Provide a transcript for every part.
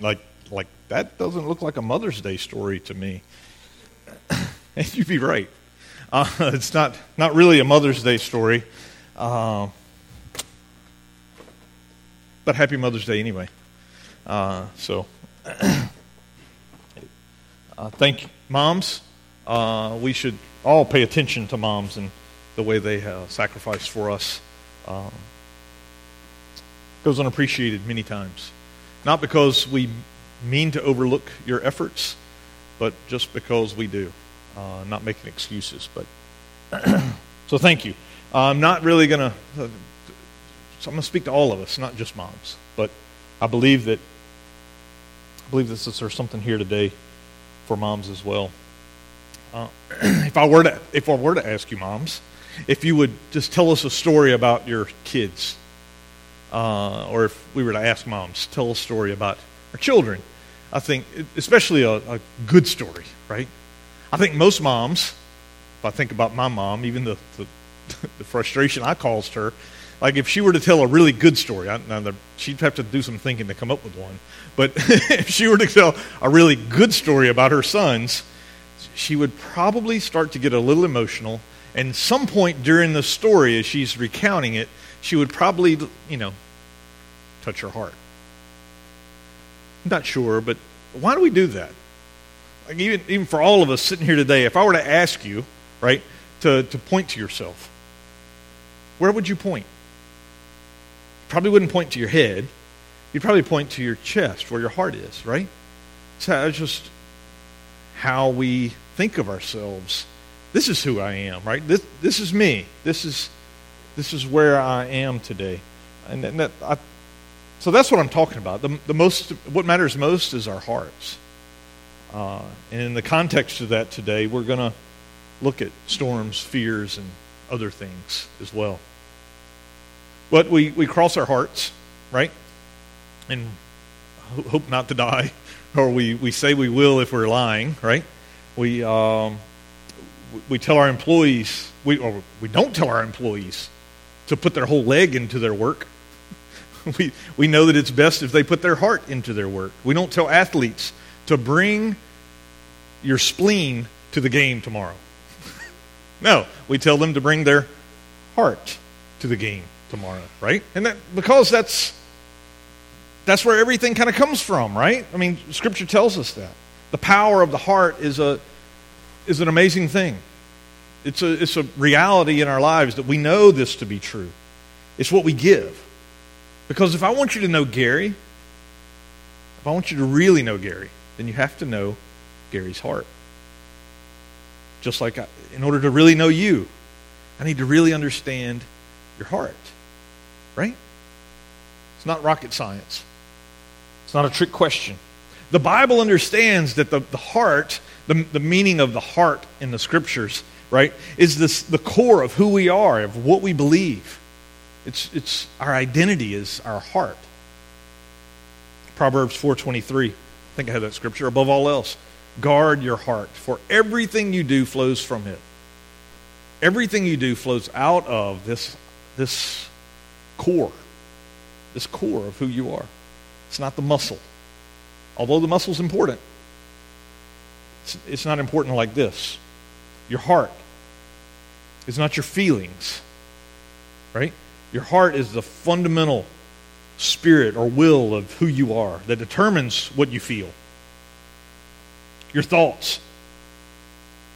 like, like that doesn't look like a Mother's Day story to me. and you'd be right. Uh, it's not, not really a Mother's Day story. Uh, but happy Mother's Day anyway. Uh, so, uh, thank. Moms, uh, we should all pay attention to moms and the way they uh, sacrifice for us. Um, goes unappreciated many times. Not because we mean to overlook your efforts, but just because we do. Uh, not making excuses, but so thank you. I'm not really going to. Uh, so I'm going to speak to all of us, not just moms. But I believe that I believe that there's something here today for moms as well. Uh, if I were to if I were to ask you, moms, if you would just tell us a story about your kids, uh, or if we were to ask moms, tell a story about our children. I think, especially a, a good story, right? I think most moms, if I think about my mom, even the, the, the frustration I caused her, like if she were to tell a really good story, I, the, she'd have to do some thinking to come up with one. But if she were to tell a really good story about her sons, she would probably start to get a little emotional. And some point during the story, as she's recounting it, she would probably, you know, touch her heart. Not sure, but why do we do that? Like even, even for all of us sitting here today, if I were to ask you, right, to, to point to yourself, where would you point? Probably wouldn't point to your head. You'd probably point to your chest, where your heart is, right? So that's just how we think of ourselves. This is who I am, right? This, this is me. This is, this is where I am today. And, and that, I, so that's what I'm talking about. The, the most, what matters most is our hearts. Uh, and in the context of that today, we're going to look at storms, fears, and other things as well. But we, we cross our hearts, right? And hope not to die, or we, we say we will if we're lying, right? We, um, we tell our employees, we, or we don't tell our employees to put their whole leg into their work. we, we know that it's best if they put their heart into their work. We don't tell athletes to bring your spleen to the game tomorrow. no, we tell them to bring their heart to the game tomorrow, right? And that because that's that's where everything kind of comes from, right? I mean, scripture tells us that. The power of the heart is a is an amazing thing. It's a it's a reality in our lives that we know this to be true. It's what we give. Because if I want you to know Gary, if I want you to really know Gary, then you have to know Gary's heart. Just like I, in order to really know you, I need to really understand your heart. Right? It's not rocket science. It's not a trick question. The Bible understands that the, the heart, the, the meaning of the heart in the scriptures, right, is this the core of who we are, of what we believe. It's, it's our identity is our heart. Proverbs 4:23. I think I have that scripture. Above all else, Guard your heart, for everything you do flows from it. Everything you do flows out of this, this core, this core of who you are. It's not the muscle. Although the muscle is important, it's, it's not important like this. Your heart is not your feelings, right? Your heart is the fundamental spirit or will of who you are that determines what you feel your thoughts,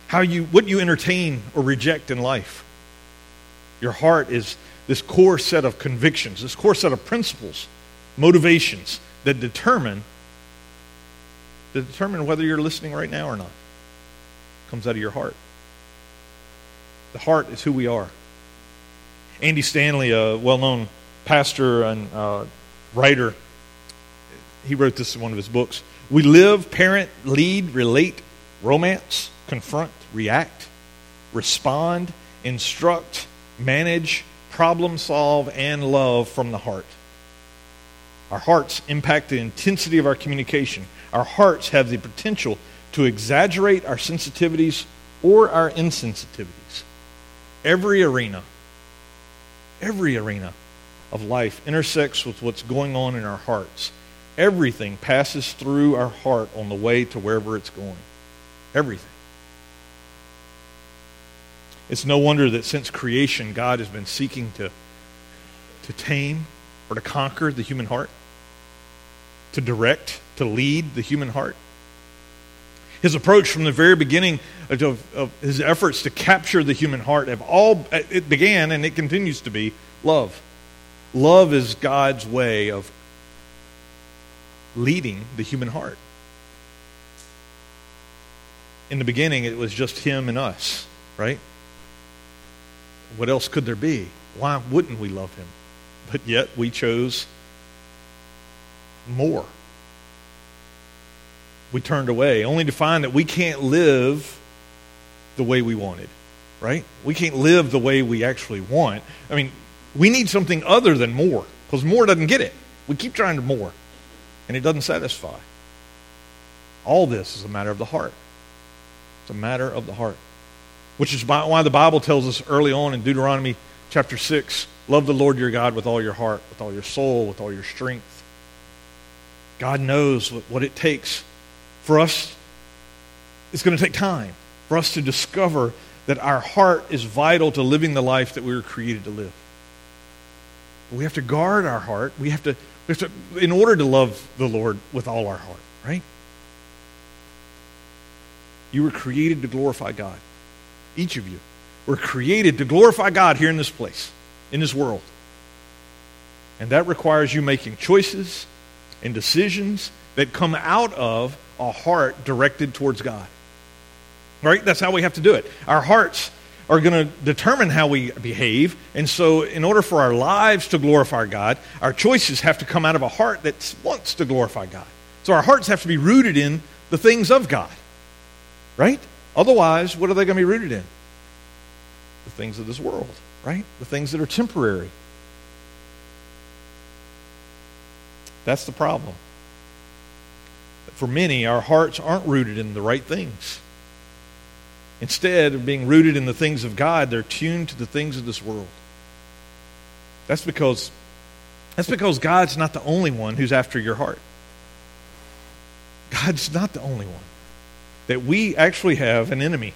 how you, what you entertain or reject in life. Your heart is this core set of convictions, this core set of principles, motivations that determine that determine whether you're listening right now or not. It comes out of your heart. The heart is who we are. Andy Stanley, a well-known pastor and uh, writer, he wrote this in one of his books. We live, parent, lead, relate, romance, confront, react, respond, instruct, manage, problem solve, and love from the heart. Our hearts impact the intensity of our communication. Our hearts have the potential to exaggerate our sensitivities or our insensitivities. Every arena, every arena of life intersects with what's going on in our hearts everything passes through our heart on the way to wherever it's going. Everything. It's no wonder that since creation, God has been seeking to, to tame or to conquer the human heart, to direct, to lead the human heart. His approach from the very beginning of, of his efforts to capture the human heart have all, it began and it continues to be love. Love is God's way of leading the human heart. In the beginning, it was just him and us, right? What else could there be? Why wouldn't we love him? But yet we chose more. We turned away, only to find that we can't live the way we wanted, right? We can't live the way we actually want. I mean, we need something other than more because more doesn't get it. We keep trying to more, and it doesn't satisfy. All this is a matter of the heart. It's a matter of the heart which is why the Bible tells us early on in Deuteronomy chapter 6 love the Lord your God with all your heart, with all your soul, with all your strength. God knows what it takes for us. It's going to take time for us to discover that our heart is vital to living the life that we were created to live. We have to guard our heart. We have to, we have to in order to love the Lord with all our heart, right? You were created to glorify God each of you, were created to glorify God here in this place, in this world. And that requires you making choices and decisions that come out of a heart directed towards God. Right? That's how we have to do it. Our hearts are going to determine how we behave. And so, in order for our lives to glorify God, our choices have to come out of a heart that wants to glorify God. So, our hearts have to be rooted in the things of God. Right? Otherwise, what are they going to be rooted in? The things of this world, right? The things that are temporary. That's the problem. For many, our hearts aren't rooted in the right things. Instead of being rooted in the things of God, they're tuned to the things of this world. That's because that's because God's not the only one who's after your heart. God's not the only one that we actually have an enemy.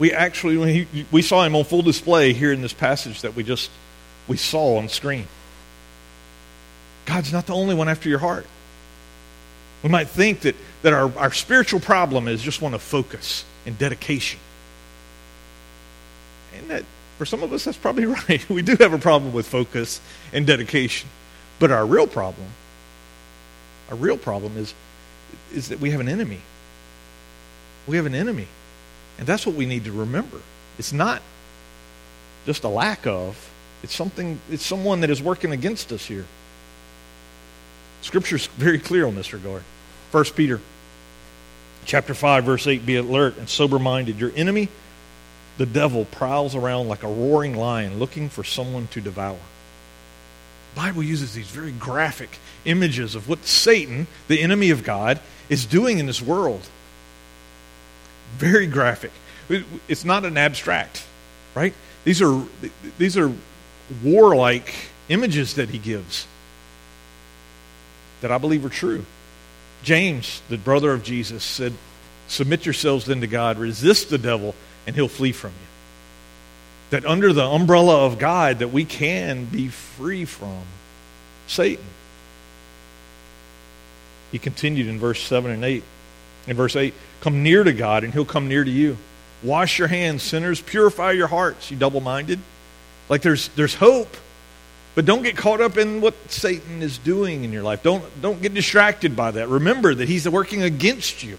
We actually, we saw him on full display here in this passage that we just we saw on screen. God's not the only one after your heart. We might think that, that our, our spiritual problem is just one of focus and dedication. And that for some of us that's probably right. We do have a problem with focus and dedication. But our real problem, our real problem is, is that we have an enemy we have an enemy. And that's what we need to remember. It's not just a lack of, it's something it's someone that is working against us here. Scripture's very clear on this regard. 1 Peter chapter 5 verse 8 be alert and sober minded your enemy the devil prowls around like a roaring lion looking for someone to devour the bible uses these very graphic images of what satan the enemy of god is doing in this world very graphic. It's not an abstract, right? These are, these are warlike images that he gives that I believe are true. James, the brother of Jesus, said, Submit yourselves then to God, resist the devil, and he'll flee from you. That under the umbrella of God, that we can be free from Satan. He continued in verse 7 and 8. In verse 8, come near to God and he'll come near to you. Wash your hands, sinners. Purify your hearts, you double minded. Like there's, there's hope. But don't get caught up in what Satan is doing in your life. Don't, don't get distracted by that. Remember that he's working against you.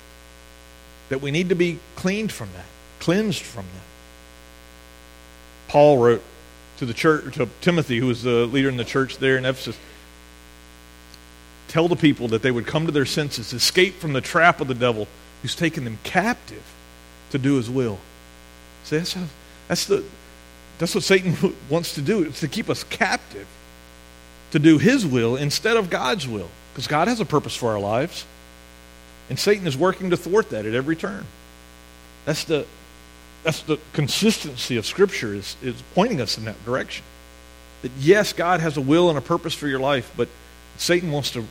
That we need to be cleaned from that, cleansed from that. Paul wrote to the church, to Timothy, who was the leader in the church there in Ephesus, tell the people that they would come to their senses, escape from the trap of the devil who's taken them captive to do his will. See, that's, that's, the, that's what Satan wants to do, it's to keep us captive to do his will instead of God's will. Because God has a purpose for our lives. And Satan is working to thwart that at every turn. That's the, that's the consistency of Scripture is, is pointing us in that direction. That yes, God has a will and a purpose for your life, but Satan wants to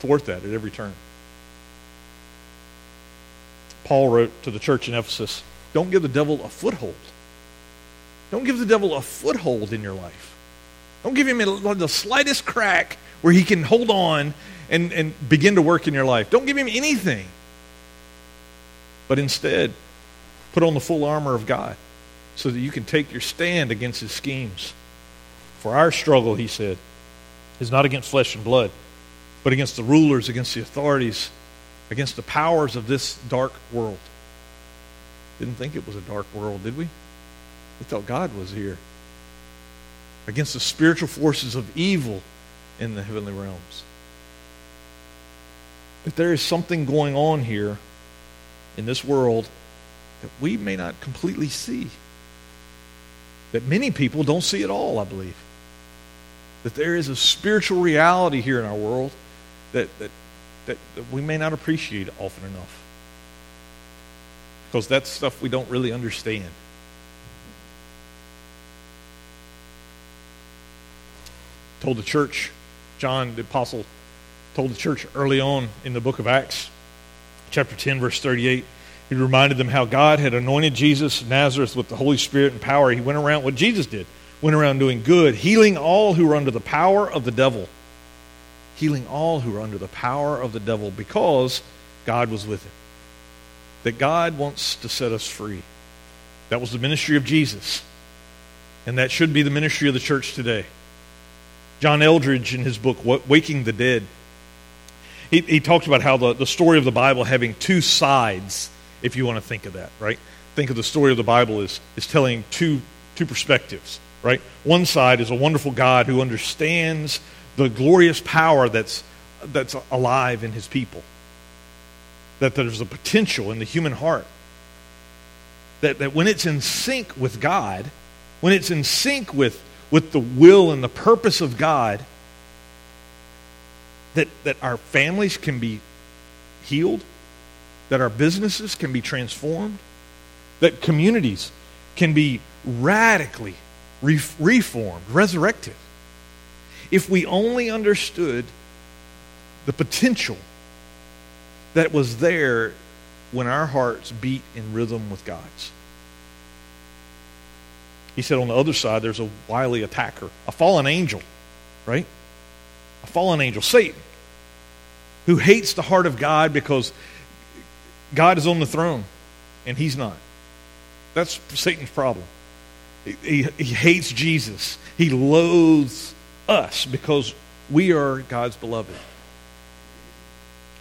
thwart that at every turn. Paul wrote to the church in Ephesus don't give the devil a foothold. Don't give the devil a foothold in your life. Don't give him the slightest crack where he can hold on and, and begin to work in your life. Don't give him anything. But instead, put on the full armor of God so that you can take your stand against his schemes. For our struggle, he said, is not against flesh and blood, but against the rulers, against the authorities, against the powers of this dark world. Didn't think it was a dark world, did we? We thought God was here. Against the spiritual forces of evil in the heavenly realms. That there is something going on here in this world that we may not completely see. That many people don't see at all, I believe. That there is a spiritual reality here in our world that, that, that, that we may not appreciate often enough. Because that's stuff we don't really understand. Told the church, John the Apostle told the church early on in the book of Acts, chapter 10, verse 38. He reminded them how God had anointed Jesus Nazareth with the Holy Spirit and power. He went around what Jesus did, went around doing good, healing all who were under the power of the devil. Healing all who were under the power of the devil because God was with him. That God wants to set us free. That was the ministry of Jesus. And that should be the ministry of the church today. John Eldredge, in his book, Waking the Dead, he, he talks about how the, the story of the Bible having two sides if you want to think of that, right? Think of the story of the Bible as, as telling two, two perspectives, right? One side is a wonderful God who understands the glorious power that's, that's alive in his people, that there's a potential in the human heart. That, that when it's in sync with God, when it's in sync with, with the will and the purpose of God, that, that our families can be healed, that our businesses can be transformed, that communities can be radically re- reformed, resurrected. If we only understood the potential that was there when our hearts beat in rhythm with God's. He said on the other side, there's a wily attacker, a fallen angel, right? A fallen angel, Satan, who hates the heart of God because God is on the throne, and he's not. That's Satan's problem. He, he, hates Jesus. He loathes us because we are God's beloved.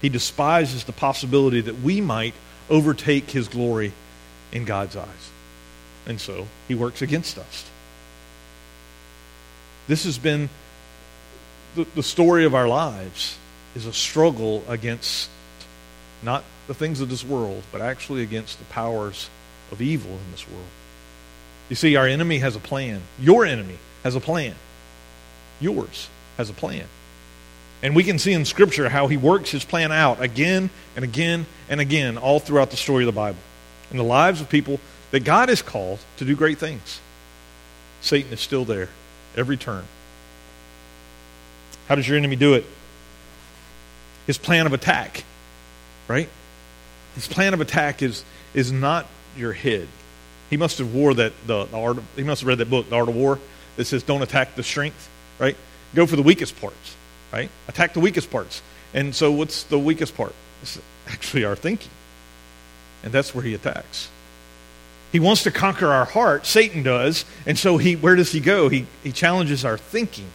He despises the possibility that we might overtake his glory in God's eyes. And so he works against us. This has been the, the story of our lives is a struggle against not the things of this world, but actually against the powers of evil in this world. You see, our enemy has a plan. Your enemy has a plan. Yours has a plan. And we can see in Scripture how he works his plan out again and again and again all throughout the story of the Bible. In the lives of people that God is called to do great things. Satan is still there every turn. How does your enemy do it? His plan of attack, right? His plan of attack is, is not your head. He must have wore that the, the art. Of, he must have read that book, The Art of War, that says don't attack the strength. Right? Go for the weakest parts. Right? Attack the weakest parts. And so, what's the weakest part? It's actually our thinking, and that's where he attacks. He wants to conquer our heart. Satan does, and so he. Where does he go? He he challenges our thinking,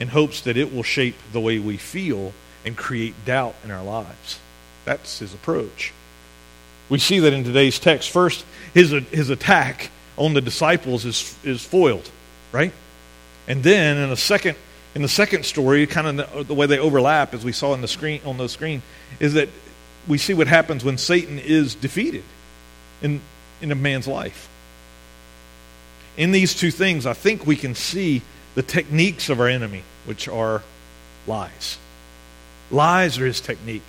in hopes that it will shape the way we feel and create doubt in our lives. That's his approach. We see that in today's text. First, his, his attack on the disciples is, is foiled, right? And then in the second, in the second story, kind of the, way they overlap, as we saw in the screen, on the screen, is that we see what happens when Satan is defeated in, in a man's life. In these two things, I think we can see the techniques of our enemy, which are lies. Lies are his technique.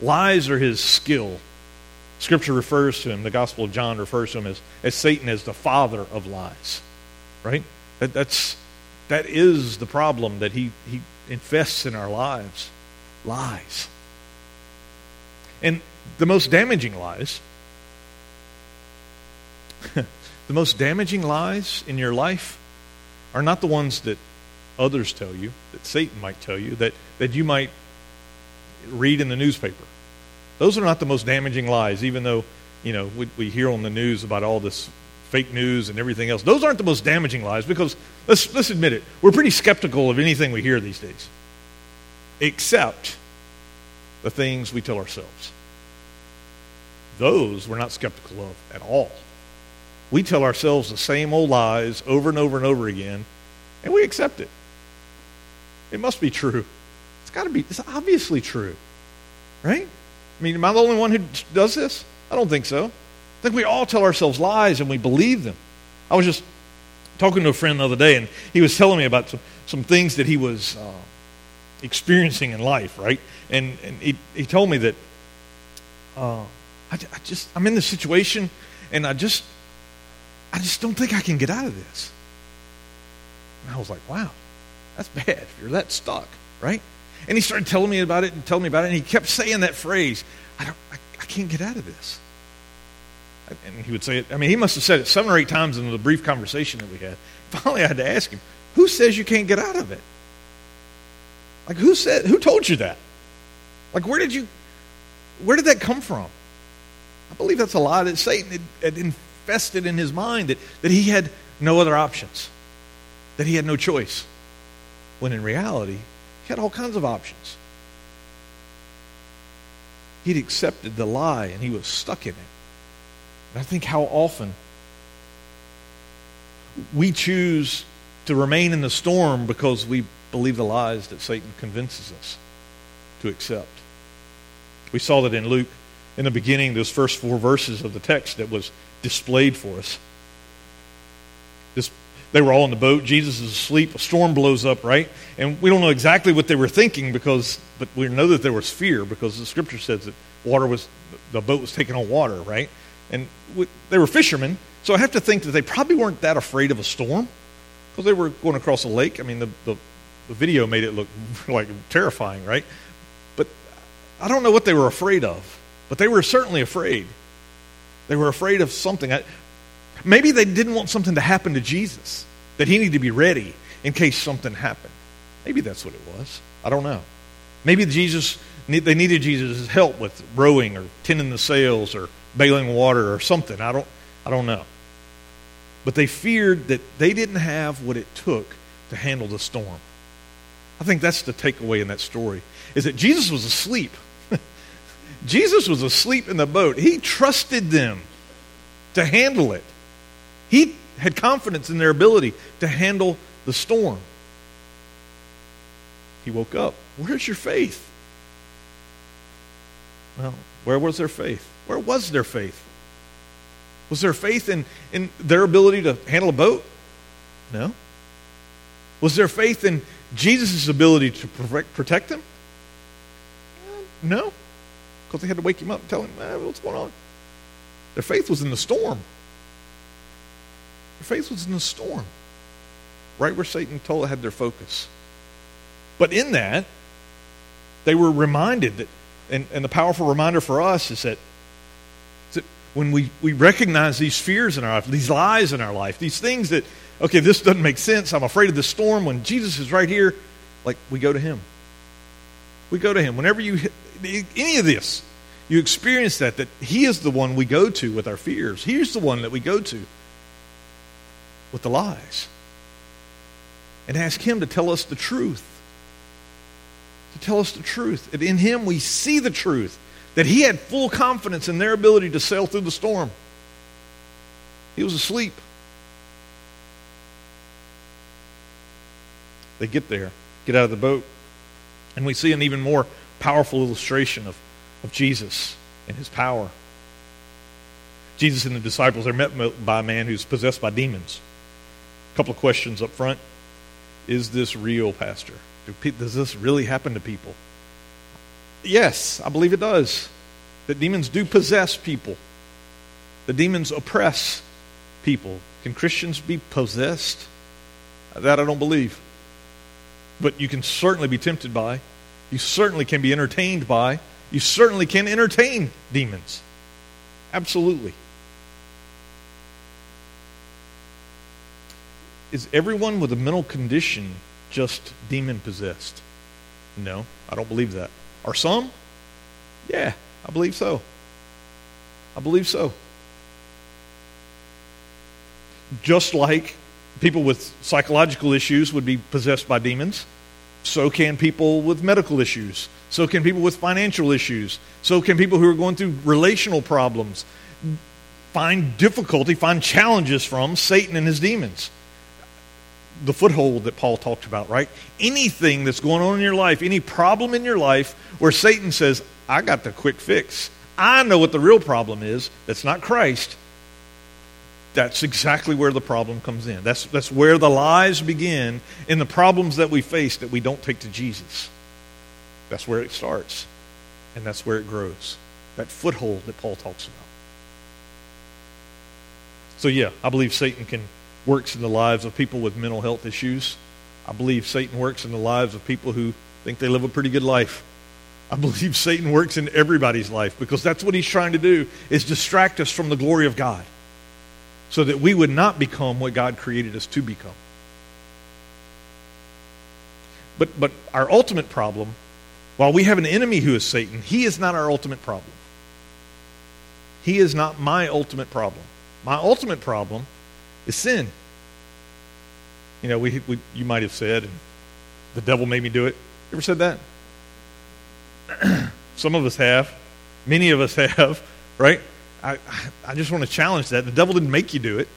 Lies are his skill. Scripture refers to him, the Gospel of John refers to him as, as Satan as the father of lies. Right? That, that's, that is the problem that he, he infests in our lives. lies. And the most damaging lies, the most damaging lies in your life are not the ones that others tell you, that Satan might tell you, that, that you might read in the newspaper. Those are not the most damaging lies, even though, you know, we, we hear on the news about all this fake news and everything else. Those aren't the most damaging lies because, let's, let's admit it, we're pretty skeptical of anything we hear these days, except the things we tell ourselves. Those we're not skeptical of at all. We tell ourselves the same old lies over and over and over again, and we accept it. It must be true. It's got to be, it's obviously true. Right? I mean, am I the only one who does this? I don't think so. I think we all tell ourselves lies and we believe them. I was just talking to a friend the other day, and he was telling me about some, some things that he was uh, experiencing in life, right? And, and he, he told me that uh, I, I just, I'm in this situation, and I just, I just don't think I can get out of this. And I was like, wow, that's bad if you're that stuck, right? And he started telling me about it and telling me about it, and he kept saying that phrase, I, don't, I, I can't get out of this. And he would say it, I mean, he must have said it seven or eight times in the brief conversation that we had. Finally, I had to ask him, who says you can't get out of it? Like, who said, who told you that? Like, where did you, where did that come from? I believe that's a lie that Satan had, had infested in his mind, that, that he had no other options, that he had no choice. When in reality, he had all kinds of options. He'd accepted the lie and he was stuck in it. And I think how often we choose to remain in the storm because we believe the lies that Satan convinces us to accept. We saw that in Luke in the beginning, those first four verses of the text that was displayed for us. This they were all in the boat. Jesus is asleep. A storm blows up, right? And we don't know exactly what they were thinking because, but we know that there was fear because the scripture says that water was, the boat was taking on water, right? And we, they were fishermen, so I have to think that they probably weren't that afraid of a storm because they were going across a lake. I mean, the, the, the video made it look like terrifying, right? But I don't know what they were afraid of, but they were certainly afraid. They were afraid of something. Maybe they didn't want something to happen to Jesus, that he needed to be ready in case something happened. Maybe that's what it was. I don't know. Maybe Jesus they needed Jesus' help with rowing or tending the sails or bailing water or something. I don't I don't know. But they feared that they didn't have what it took to handle the storm. I think that's the takeaway in that story is that Jesus was asleep. Jesus was asleep in the boat. He trusted them to handle it. He had confidence in their ability to handle the storm. He woke up. Where's your faith? Well, where was their faith? Where was their faith? Was there faith in, in their ability to handle a boat? No. Was there faith in Jesus' ability to protect them? No. Because they had to wake him up and tell him, eh, what's going on? Their faith was in the storm. Their faith was in the storm, right where Satan told had their focus. But in that, they were reminded that, and, and the powerful reminder for us is that, that when we, we recognize these fears in our life, these lies in our life, these things that, okay, this doesn't make sense, I'm afraid of the storm, when Jesus is right here, like we go to Him. We go to Him. Whenever you, any of this, you experience that, that He is the one we go to with our fears. He's the one that we go to with the lies and ask Him to tell us the truth. To tell us the truth. And in Him, we see the truth that He had full confidence in their ability to sail through the storm. He was asleep. They get there, get out of the boat, and we see an even more powerful illustration of, of Jesus and His power. Jesus and the disciples are met by a man who's possessed by demons. A couple of questions up front. Is this real, Pastor? Does this really happen to people? Yes, I believe it does. That demons do possess people. The demons oppress people. Can Christians be possessed? That I don't believe. But you can certainly be tempted by. You certainly can be entertained by, you certainly can entertain demons. Absolutely. Is everyone with a mental condition just demon possessed? No, I don't believe that. Are some? Yeah, I believe so. I believe so. Just like people with psychological issues would be possessed by demons, so can people with medical issues. So can people with financial issues. So can people who are going through relational problems find difficulty, find challenges from Satan and his demons. The foothold that Paul talked about, right? Anything that's going on in your life, any problem in your life where Satan says, I got the quick fix. I know what the real problem is. That's not Christ. That's exactly where the problem comes in. That's, that's where the lies begin in the problems that we face that we don't take to Jesus. That's where it starts, and that's where it grows. That foothold that Paul talks about. So, yeah, I believe Satan can works in the lives of people with mental health issues. I believe Satan works in the lives of people who think they live a pretty good life. I believe Satan works in everybody's life because that's what he's trying to do is distract us from the glory of God so that we would not become what God created us to become. But, but our ultimate problem, while we have an enemy who is Satan, he is not our ultimate problem. He is not my ultimate problem. My ultimate problem is sin. You know, we, we, you might have said, the devil made me do it. You ever said that? Some of us have. Many of us have, right? I, I just want to challenge that. The devil didn't make you do it.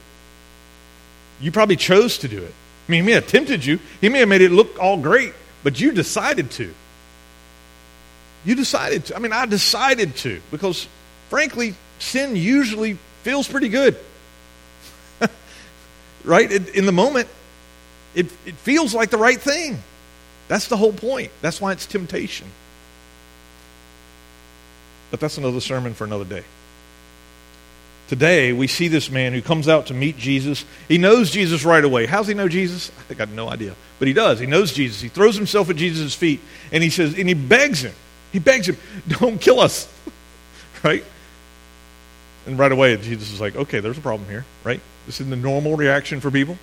You probably chose to do it. I mean, he may have tempted you, he may have made it look all great, but you decided to. You decided to. I mean, I decided to because, frankly, sin usually feels pretty good. right? It, in the moment, it, it feels like the right thing. That's the whole point. That's why it's temptation. But that's another sermon for another day. Today, we see this man who comes out to meet Jesus. He knows Jesus right away. How does he know Jesus? I think I have no idea. But he does. He knows Jesus. He throws himself at Jesus' feet and he says, and he begs him. He begs him, don't kill us. right? And right away, Jesus is like, okay, there's a problem here, right? This is the normal reaction for people.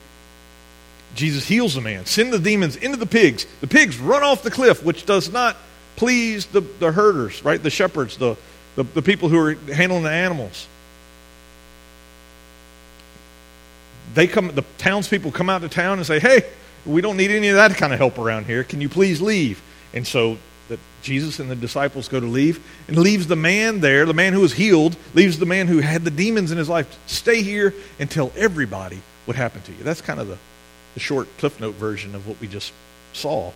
Jesus heals the man, send the demons into the pigs. The pigs run off the cliff, which does not please the, the herders, right? The shepherds, the, the, the people who are handling the animals. They come, the townspeople come out to town and say, hey, we don't need any of that kind of help around here. Can you please leave? And so that Jesus and the disciples go to leave and leaves the man there, the man who was healed, leaves the man who had the demons in his life, stay here and tell everybody what happened to you. That's kind of the, the short Cliff Note version of what we just saw.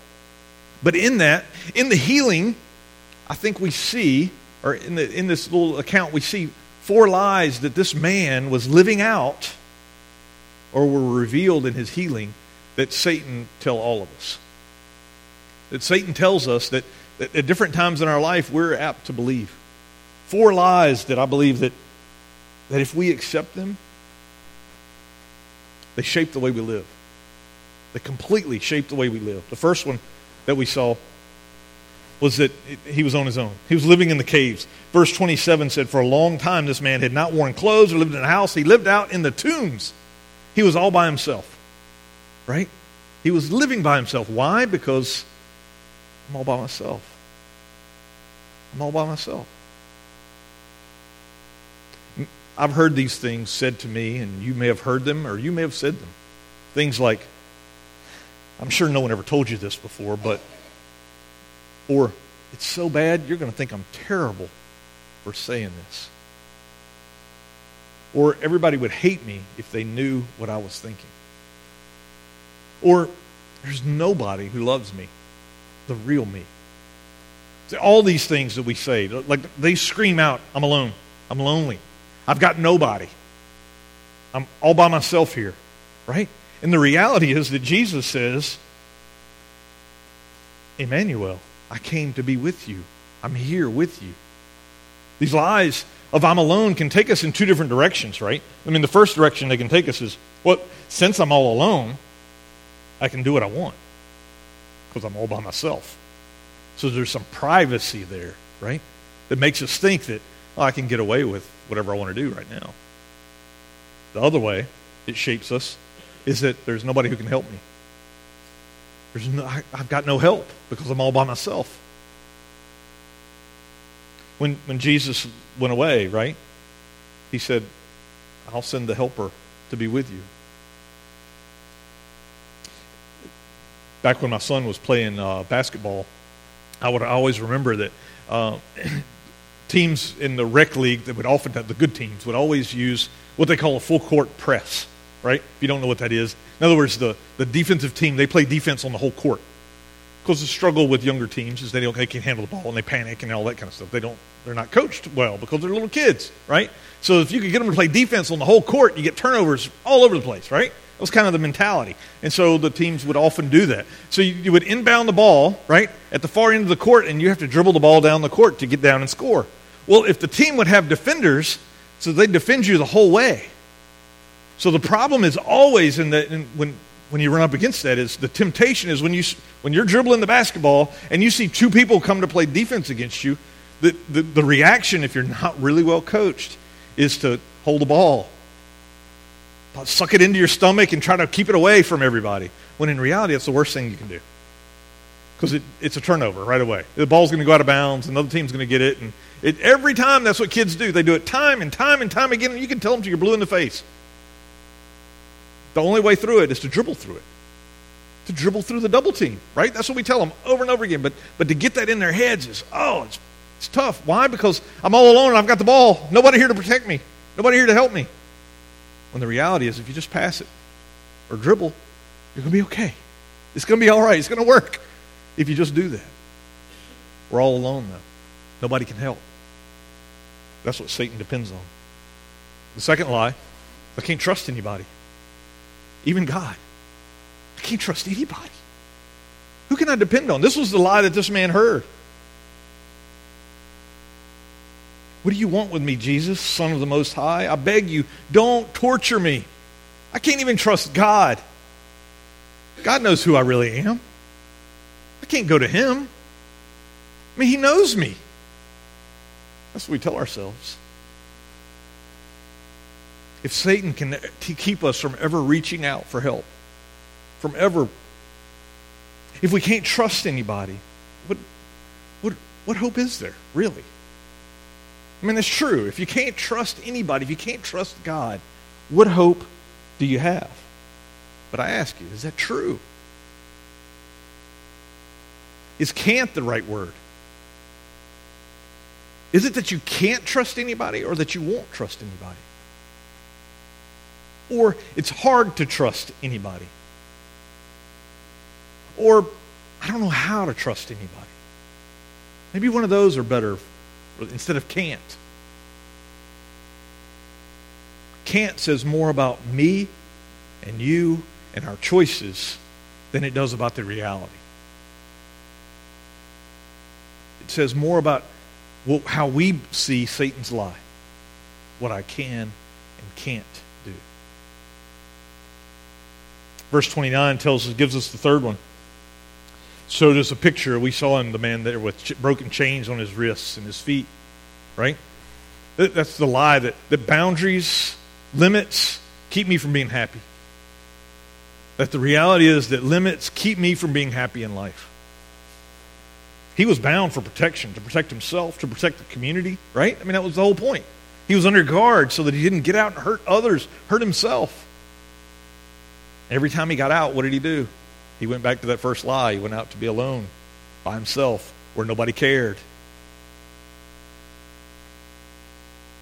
But in that, in the healing, I think we see, or in, the, in this little account, we see four lies that this man was living out or were revealed in his healing that Satan tell all of us. That Satan tells us that, that at different times in our life we're apt to believe. Four lies that I believe that, that if we accept them, they shape the way we live. They completely shape the way we live. The first one that we saw was that he was on his own. He was living in the caves. Verse 27 said, For a long time this man had not worn clothes or lived in a house. He lived out in the tombs. He was all by himself, right? He was living by himself. Why? Because I'm all by myself. I'm all by myself. I've heard these things said to me, and you may have heard them or you may have said them. Things like, I'm sure no one ever told you this before, but, or, it's so bad, you're going to think I'm terrible for saying this. Or everybody would hate me if they knew what I was thinking. Or there's nobody who loves me, the real me. See, all these things that we say, like they scream out, I'm alone. I'm lonely. I've got nobody. I'm all by myself here, right? And the reality is that Jesus says, Emmanuel, I came to be with you. I'm here with you. These lies of I'm alone can take us in two different directions, right? I mean, the first direction they can take us is, well, since I'm all alone, I can do what I want because I'm all by myself. So there's some privacy there, right? That makes us think that oh, I can get away with whatever I want to do right now. The other way it shapes us is that there's nobody who can help me. There's no, I, I've got no help because I'm all by myself. When, when Jesus went away, right? He said, I'll send the helper to be with you. Back when my son was playing uh, basketball, I would always remember that uh, teams in the rec league that would often have the good teams would always use what they call a full court press, right? If you don't know what that is, in other words, the, the defensive team they play defense on the whole court. Because the struggle with younger teams is they don't they can't handle the ball and they panic and all that kind of stuff. They don't they're not coached well because they're little kids, right? So if you could get them to play defense on the whole court, you get turnovers all over the place, right? That was kind of the mentality. And so the teams would often do that. So you, you, would inbound the ball, right, at the far end of the court, and you have to dribble the ball down the court to get down and score. Well, if the team would have defenders, so they defend you the whole way. So the problem is always in in, when when you run up against that is the temptation is when you when you're dribbling the basketball and you see two people come to play defense against you, the, the, the reaction if you're not really well coached is to hold the ball suck it into your stomach and try to keep it away from everybody. When in reality, it's the worst thing you can do. Because it, it's a turnover right away. The ball's going to go out of bounds, another team's going to get it. And it, every time, that's what kids do. They do it time and time and time again, and you can tell them till you're blue in the face. The only way through it is to dribble through it. To dribble through the double team, right? That's what we tell them over and over again. But, but to get that in their heads is, oh, it's, it's tough. Why? Because I'm all alone I've got the ball. Nobody here to protect me. Nobody here to help me. When the reality is, if you just pass it or dribble, you're going to be okay. It's going to be all right. It's going to work if you just do that. We're all alone, though. Nobody can help. That's what Satan depends on. The second lie I can't trust anybody, even God. I can't trust anybody. Who can I depend on? This was the lie that this man heard. What do you want with me, Jesus, Son of the Most High? I beg you, don't torture me. I can't even trust God. God knows who I really am. I can't go to Him. I mean, He knows me. That's what we tell ourselves. If Satan can keep us from ever reaching out for help, from ever, if we can't trust anybody, what, what, what hope is there, really? I mean, it's true. If you can't trust anybody, if you can't trust God, what hope do you have? But I ask you, is that true? Is can't the right word? Is it that you can't trust anybody or that you won't trust anybody? Or it's hard to trust anybody? Or I don't know how to trust anybody. Maybe one of those are better instead of can't. Can't says more about me and you and our choices than it does about the reality. It says more about how we see Satan's lie, what I can and can't do. Verse 29 tells us, gives us the third one showed us a picture. We saw him, the man there with broken chains on his wrists and his feet, right? That's the lie that, that boundaries, limits, keep me from being happy. That the reality is that limits keep me from being happy in life. He was bound for protection, to protect himself, to protect the community, right? I mean, that was the whole point. He was under guard so that he didn't get out and hurt others, hurt himself. Every time he got out, what did he do? He went back to that first lie. He went out to be alone by himself where nobody cared.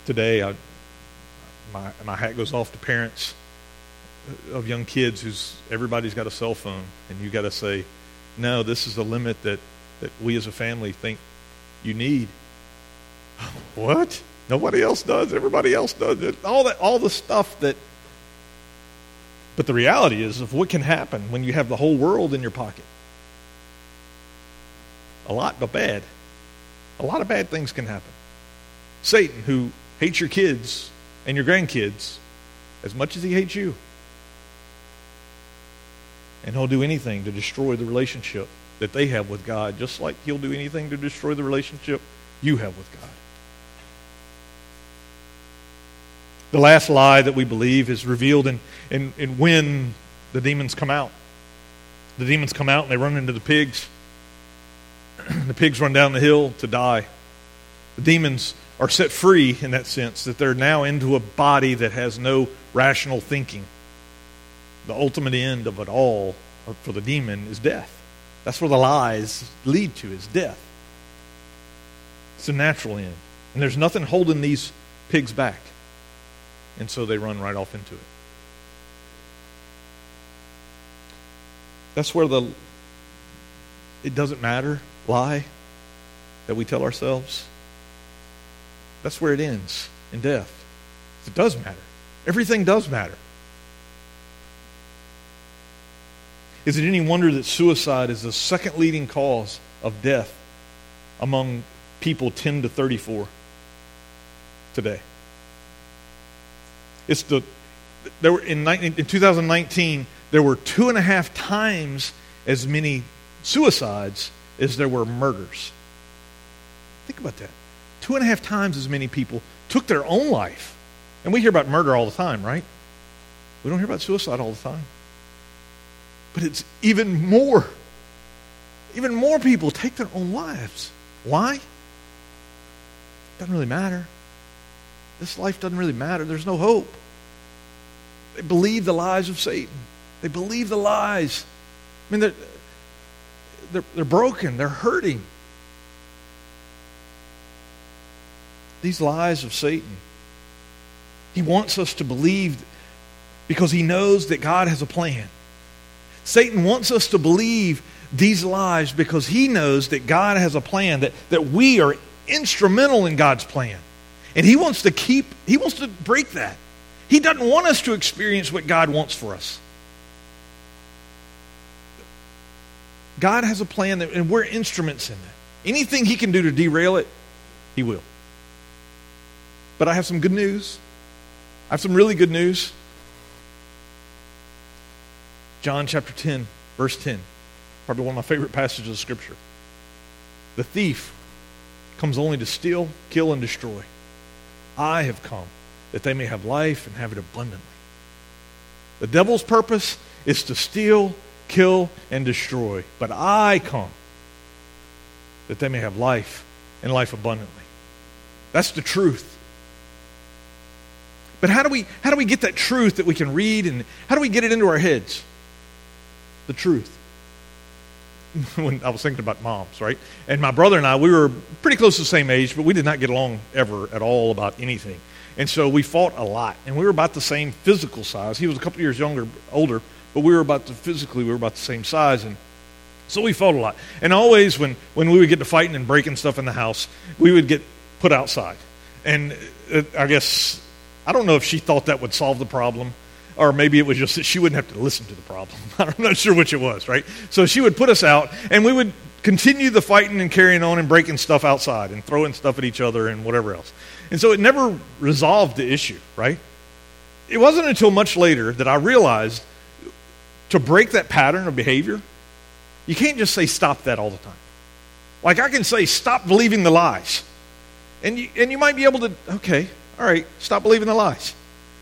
Today, I, my, my hat goes off to parents of young kids who's everybody's got a cell phone, and you got to say, no, this is the limit that, that we as a family think you need. What? Nobody else does. Everybody else does it. All that, all the stuff that but the reality is of what can happen when you have the whole world in your pocket. A lot but bad. A lot of bad things can happen. Satan, who hates your kids and your grandkids as much as he hates you. And he'll do anything to destroy the relationship that they have with God, just like he'll do anything to destroy the relationship you have with God. The last lie that we believe is revealed in, in, in when the demons come out. The demons come out and they run into the pigs. the pigs run down the hill to die. The demons are set free in that sense, that they're now into a body that has no rational thinking. The ultimate end of it all for the demon is death. That's where the lies lead to, is death. It's a natural end. And there's nothing holding these pigs back. And so they run right off into it. That's where the it doesn't matter lie that we tell ourselves. That's where it ends in death. It does matter. Everything does matter. Is it any wonder that suicide is the second leading cause of death among people 10 to 34 today? It's the there were in, in 2019 there were two and a half times as many suicides as there were murders. Think about that. Two and a half times as many people took their own life. And we hear about murder all the time, right? We don't hear about suicide all the time. But it's even more. Even more people take their own lives. Why? Doesn't really matter. This life doesn't really matter. There's no hope. They believe the lies of Satan. They believe the lies. I mean, they're, they're, they're broken, they're hurting. These lies of Satan. He wants us to believe because he knows that God has a plan. Satan wants us to believe these lies because he knows that God has a plan, that, that we are instrumental in God's plan. And he wants to keep, he wants to break that. He doesn't want us to experience what God wants for us. God has a plan, that, and we're instruments in that. Anything He can do to derail it, He will. But I have some good news. I have some really good news. John chapter 10, verse 10. Probably one of my favorite passages of Scripture. The thief comes only to steal, kill, and destroy. I have come that they may have life and have it abundantly. The devil's purpose is to steal, kill, and destroy. But I come that they may have life and life abundantly. That's the truth. But how do we how do we get that truth that we can read and how do we get it into our heads? The truth. when I was thinking about moms, right? And my brother and I, we were pretty close to the same age, but we did not get along ever at all about anything. And so we fought a lot. And we were about the same physical size. He was a couple years younger, older, but we were about the physically, we were about the same size. And so we fought a lot. And always when, when we would get to fighting and breaking stuff in the house, we would get put outside. And uh, I guess, I don't know if she thought that would solve the problem or maybe it was just that she wouldn't have to listen to the problem. I'm not sure which it was, right? So she would put us out, and we would continue the fighting and carrying on and breaking stuff outside and throwing stuff at each other and whatever else. And so it never resolved the issue, right? It wasn't until much later that I realized to break that pattern of behavior, you can't just say stop that all the time. Like I can say stop believing the lies. And you, and you might be able to, okay, all right, stop believing the lies.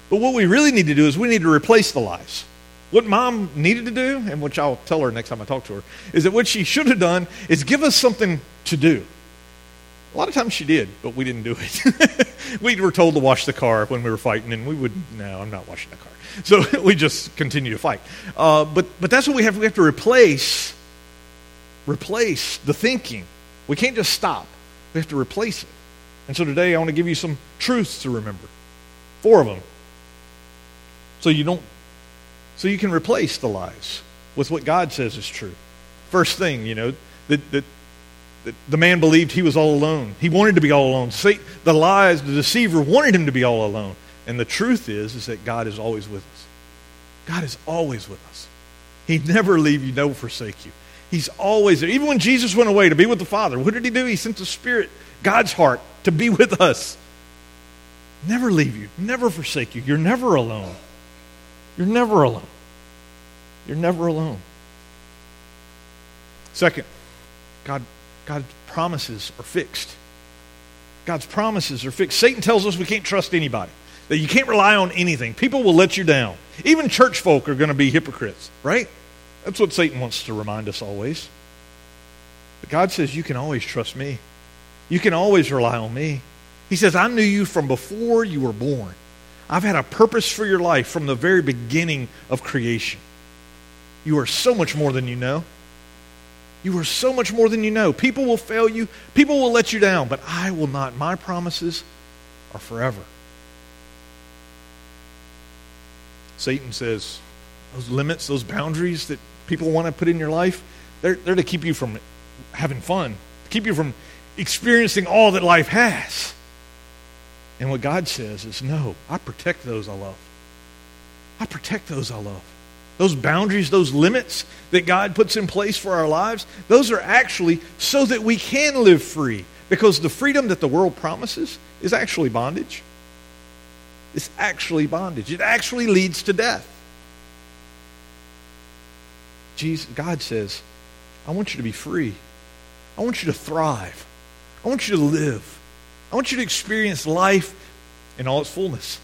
But what we really need to do is we need to replace the lies. What mom needed to do, and which I'll tell her next time I talk to her, is that what she should have done is give us something to do. A lot of times she did, but we didn't do it. we were told to wash the car when we were fighting, and we would, no, I'm not washing the car. So we just continue to fight. Uh, but, but that's what we have. We have to replace, replace the thinking. We can't just stop. We have to replace it. And so today I want to give you some truths to remember. Four of them. So you don't, so you can replace the lies with what God says is true. First thing, you know, that, that the man believed he was all alone. He wanted to be all alone. The lies, the deceiver wanted him to be all alone. And the truth is, is that God is always with us. God is always with us. He never leave you, never forsake you. He's always there. Even when Jesus went away to be with the Father, what did he do? He sent the Spirit, God's heart, to be with us. Never leave you, never forsake you. You're never alone. You're never alone. You're never alone. Second, God, God's promises are fixed. God's promises are fixed. Satan tells us we can't trust anybody, that you can't rely on anything. People will let you down. Even church folk are going to be hypocrites, right? That's what Satan wants to remind us always. But God says you can always trust me. You can always rely on me. He says, I knew you from before you were born. I've had a purpose for your life from the very beginning of creation. You are so much more than you know. You are so much more than you know. People will fail you, people will let you down, but I will not. My promises are forever. Satan says, those limits, those boundaries that people want to put in your life, they're, they're to keep you from having fun, to keep you from experiencing all that life has. And what God says is, no, I protect those I love. I protect those I love. Those boundaries, those limits that God puts in place for our lives, those are actually so that we can live free. Because the freedom that the world promises is actually bondage. It's actually bondage. It actually leads to death. Jesus, God says, I want you to be free. I want you to thrive. I want you to live. I want you to experience life in all its fullness,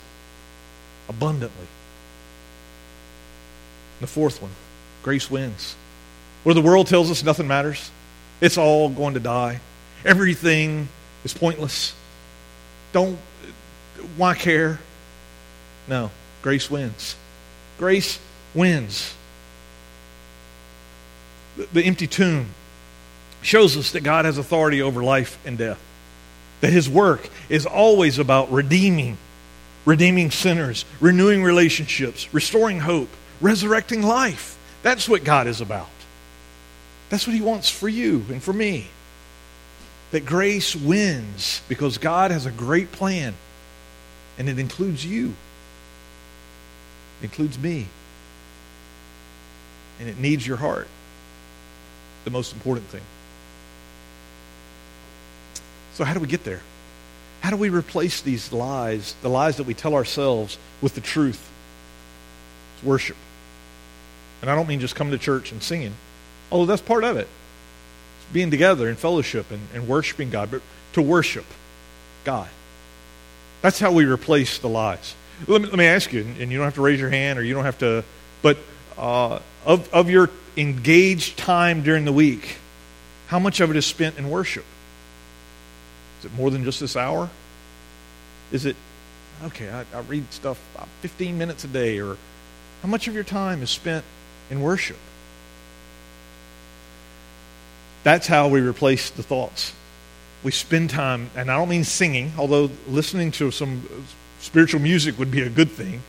abundantly. And The fourth one, grace wins. Where the world tells us nothing matters, it's all going to die. Everything is pointless. Don't, why care? No, grace wins. Grace wins. The, the empty tomb shows us that God has authority over life and death. That his work is always about redeeming, redeeming sinners, renewing relationships, restoring hope, resurrecting life. That's what God is about. That's what He wants for you and for me. That grace wins because God has a great plan, and it includes you, it includes me, and it needs your heart. The most important thing. So, how do we get there? How do we replace these lies, the lies that we tell ourselves, with the truth? It's worship. And I don't mean just coming to church and singing, although that's part of it. It's being together in fellowship and, and worshiping God, but to worship God. That's how we replace the lies. Let me, let me ask you, and you don't have to raise your hand or you don't have to, but uh, of, of your engaged time during the week, how much of it is spent in worship? Is it more than just this hour? Is it, okay, I, I read stuff 15 minutes a day, or how much of your time is spent in worship. That's how we replace the thoughts. We spend time, and I don't mean singing, although listening to some spiritual music would be a good thing,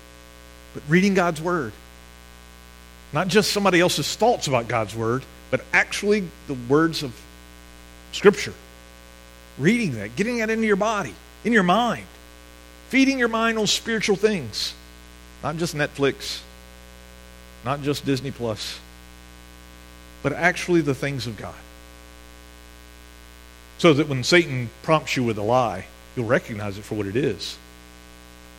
but reading God's Word. Not just somebody else's thoughts about God's Word, but actually the words of Scripture. Reading that, getting that into your body, in your mind, feeding your mind on spiritual things, not just Netflix, not just Disney Plus, but actually the things of God. So that when Satan prompts you with a lie, you'll recognize it for what it is.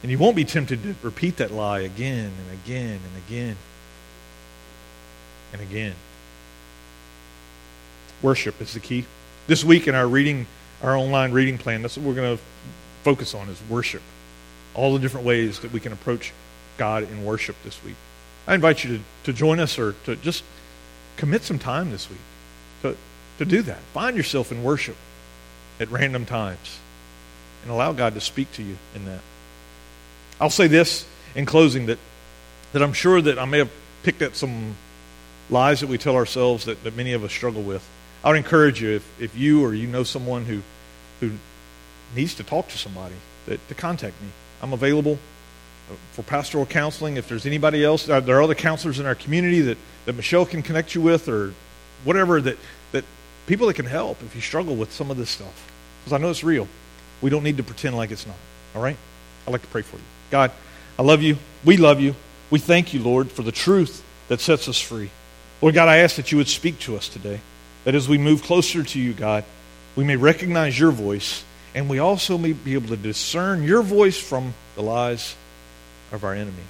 And you won't be tempted to repeat that lie again and again and again and again. Worship is the key. This week in our reading, our online reading plan, that's what we're going to focus on is worship. All the different ways that we can approach God in worship this week. I invite you to, to join us or to just commit some time this week to, to do that. Find yourself in worship at random times and allow God to speak to you in that. I'll say this in closing that, that I'm sure that I may have picked up some lies that we tell ourselves that, that many of us struggle with. I would encourage you, if, if you or you know someone who, who needs to talk to somebody, that, to contact me. I'm available for pastoral counseling. If there's anybody else, uh, there are other counselors in our community that, that Michelle can connect you with or whatever, that, that people that can help if you struggle with some of this stuff. Because I know it's real. We don't need to pretend like it's not. All right? I'd like to pray for you. God, I love you. We love you. We thank you, Lord, for the truth that sets us free. Lord God, I ask that you would speak to us today. That as we move closer to you, God, we may recognize your voice and we also may be able to discern your voice from the lies of our enemy.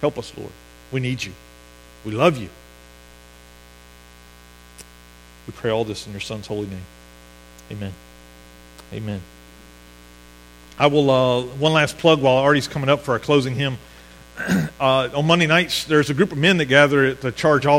Help us, Lord. We need you. We love you. We pray all this in your Son's holy name. Amen. Amen. I will, uh, one last plug while Artie's coming up for our closing hymn. Uh, on Monday nights, there's a group of men that gather at the charge off.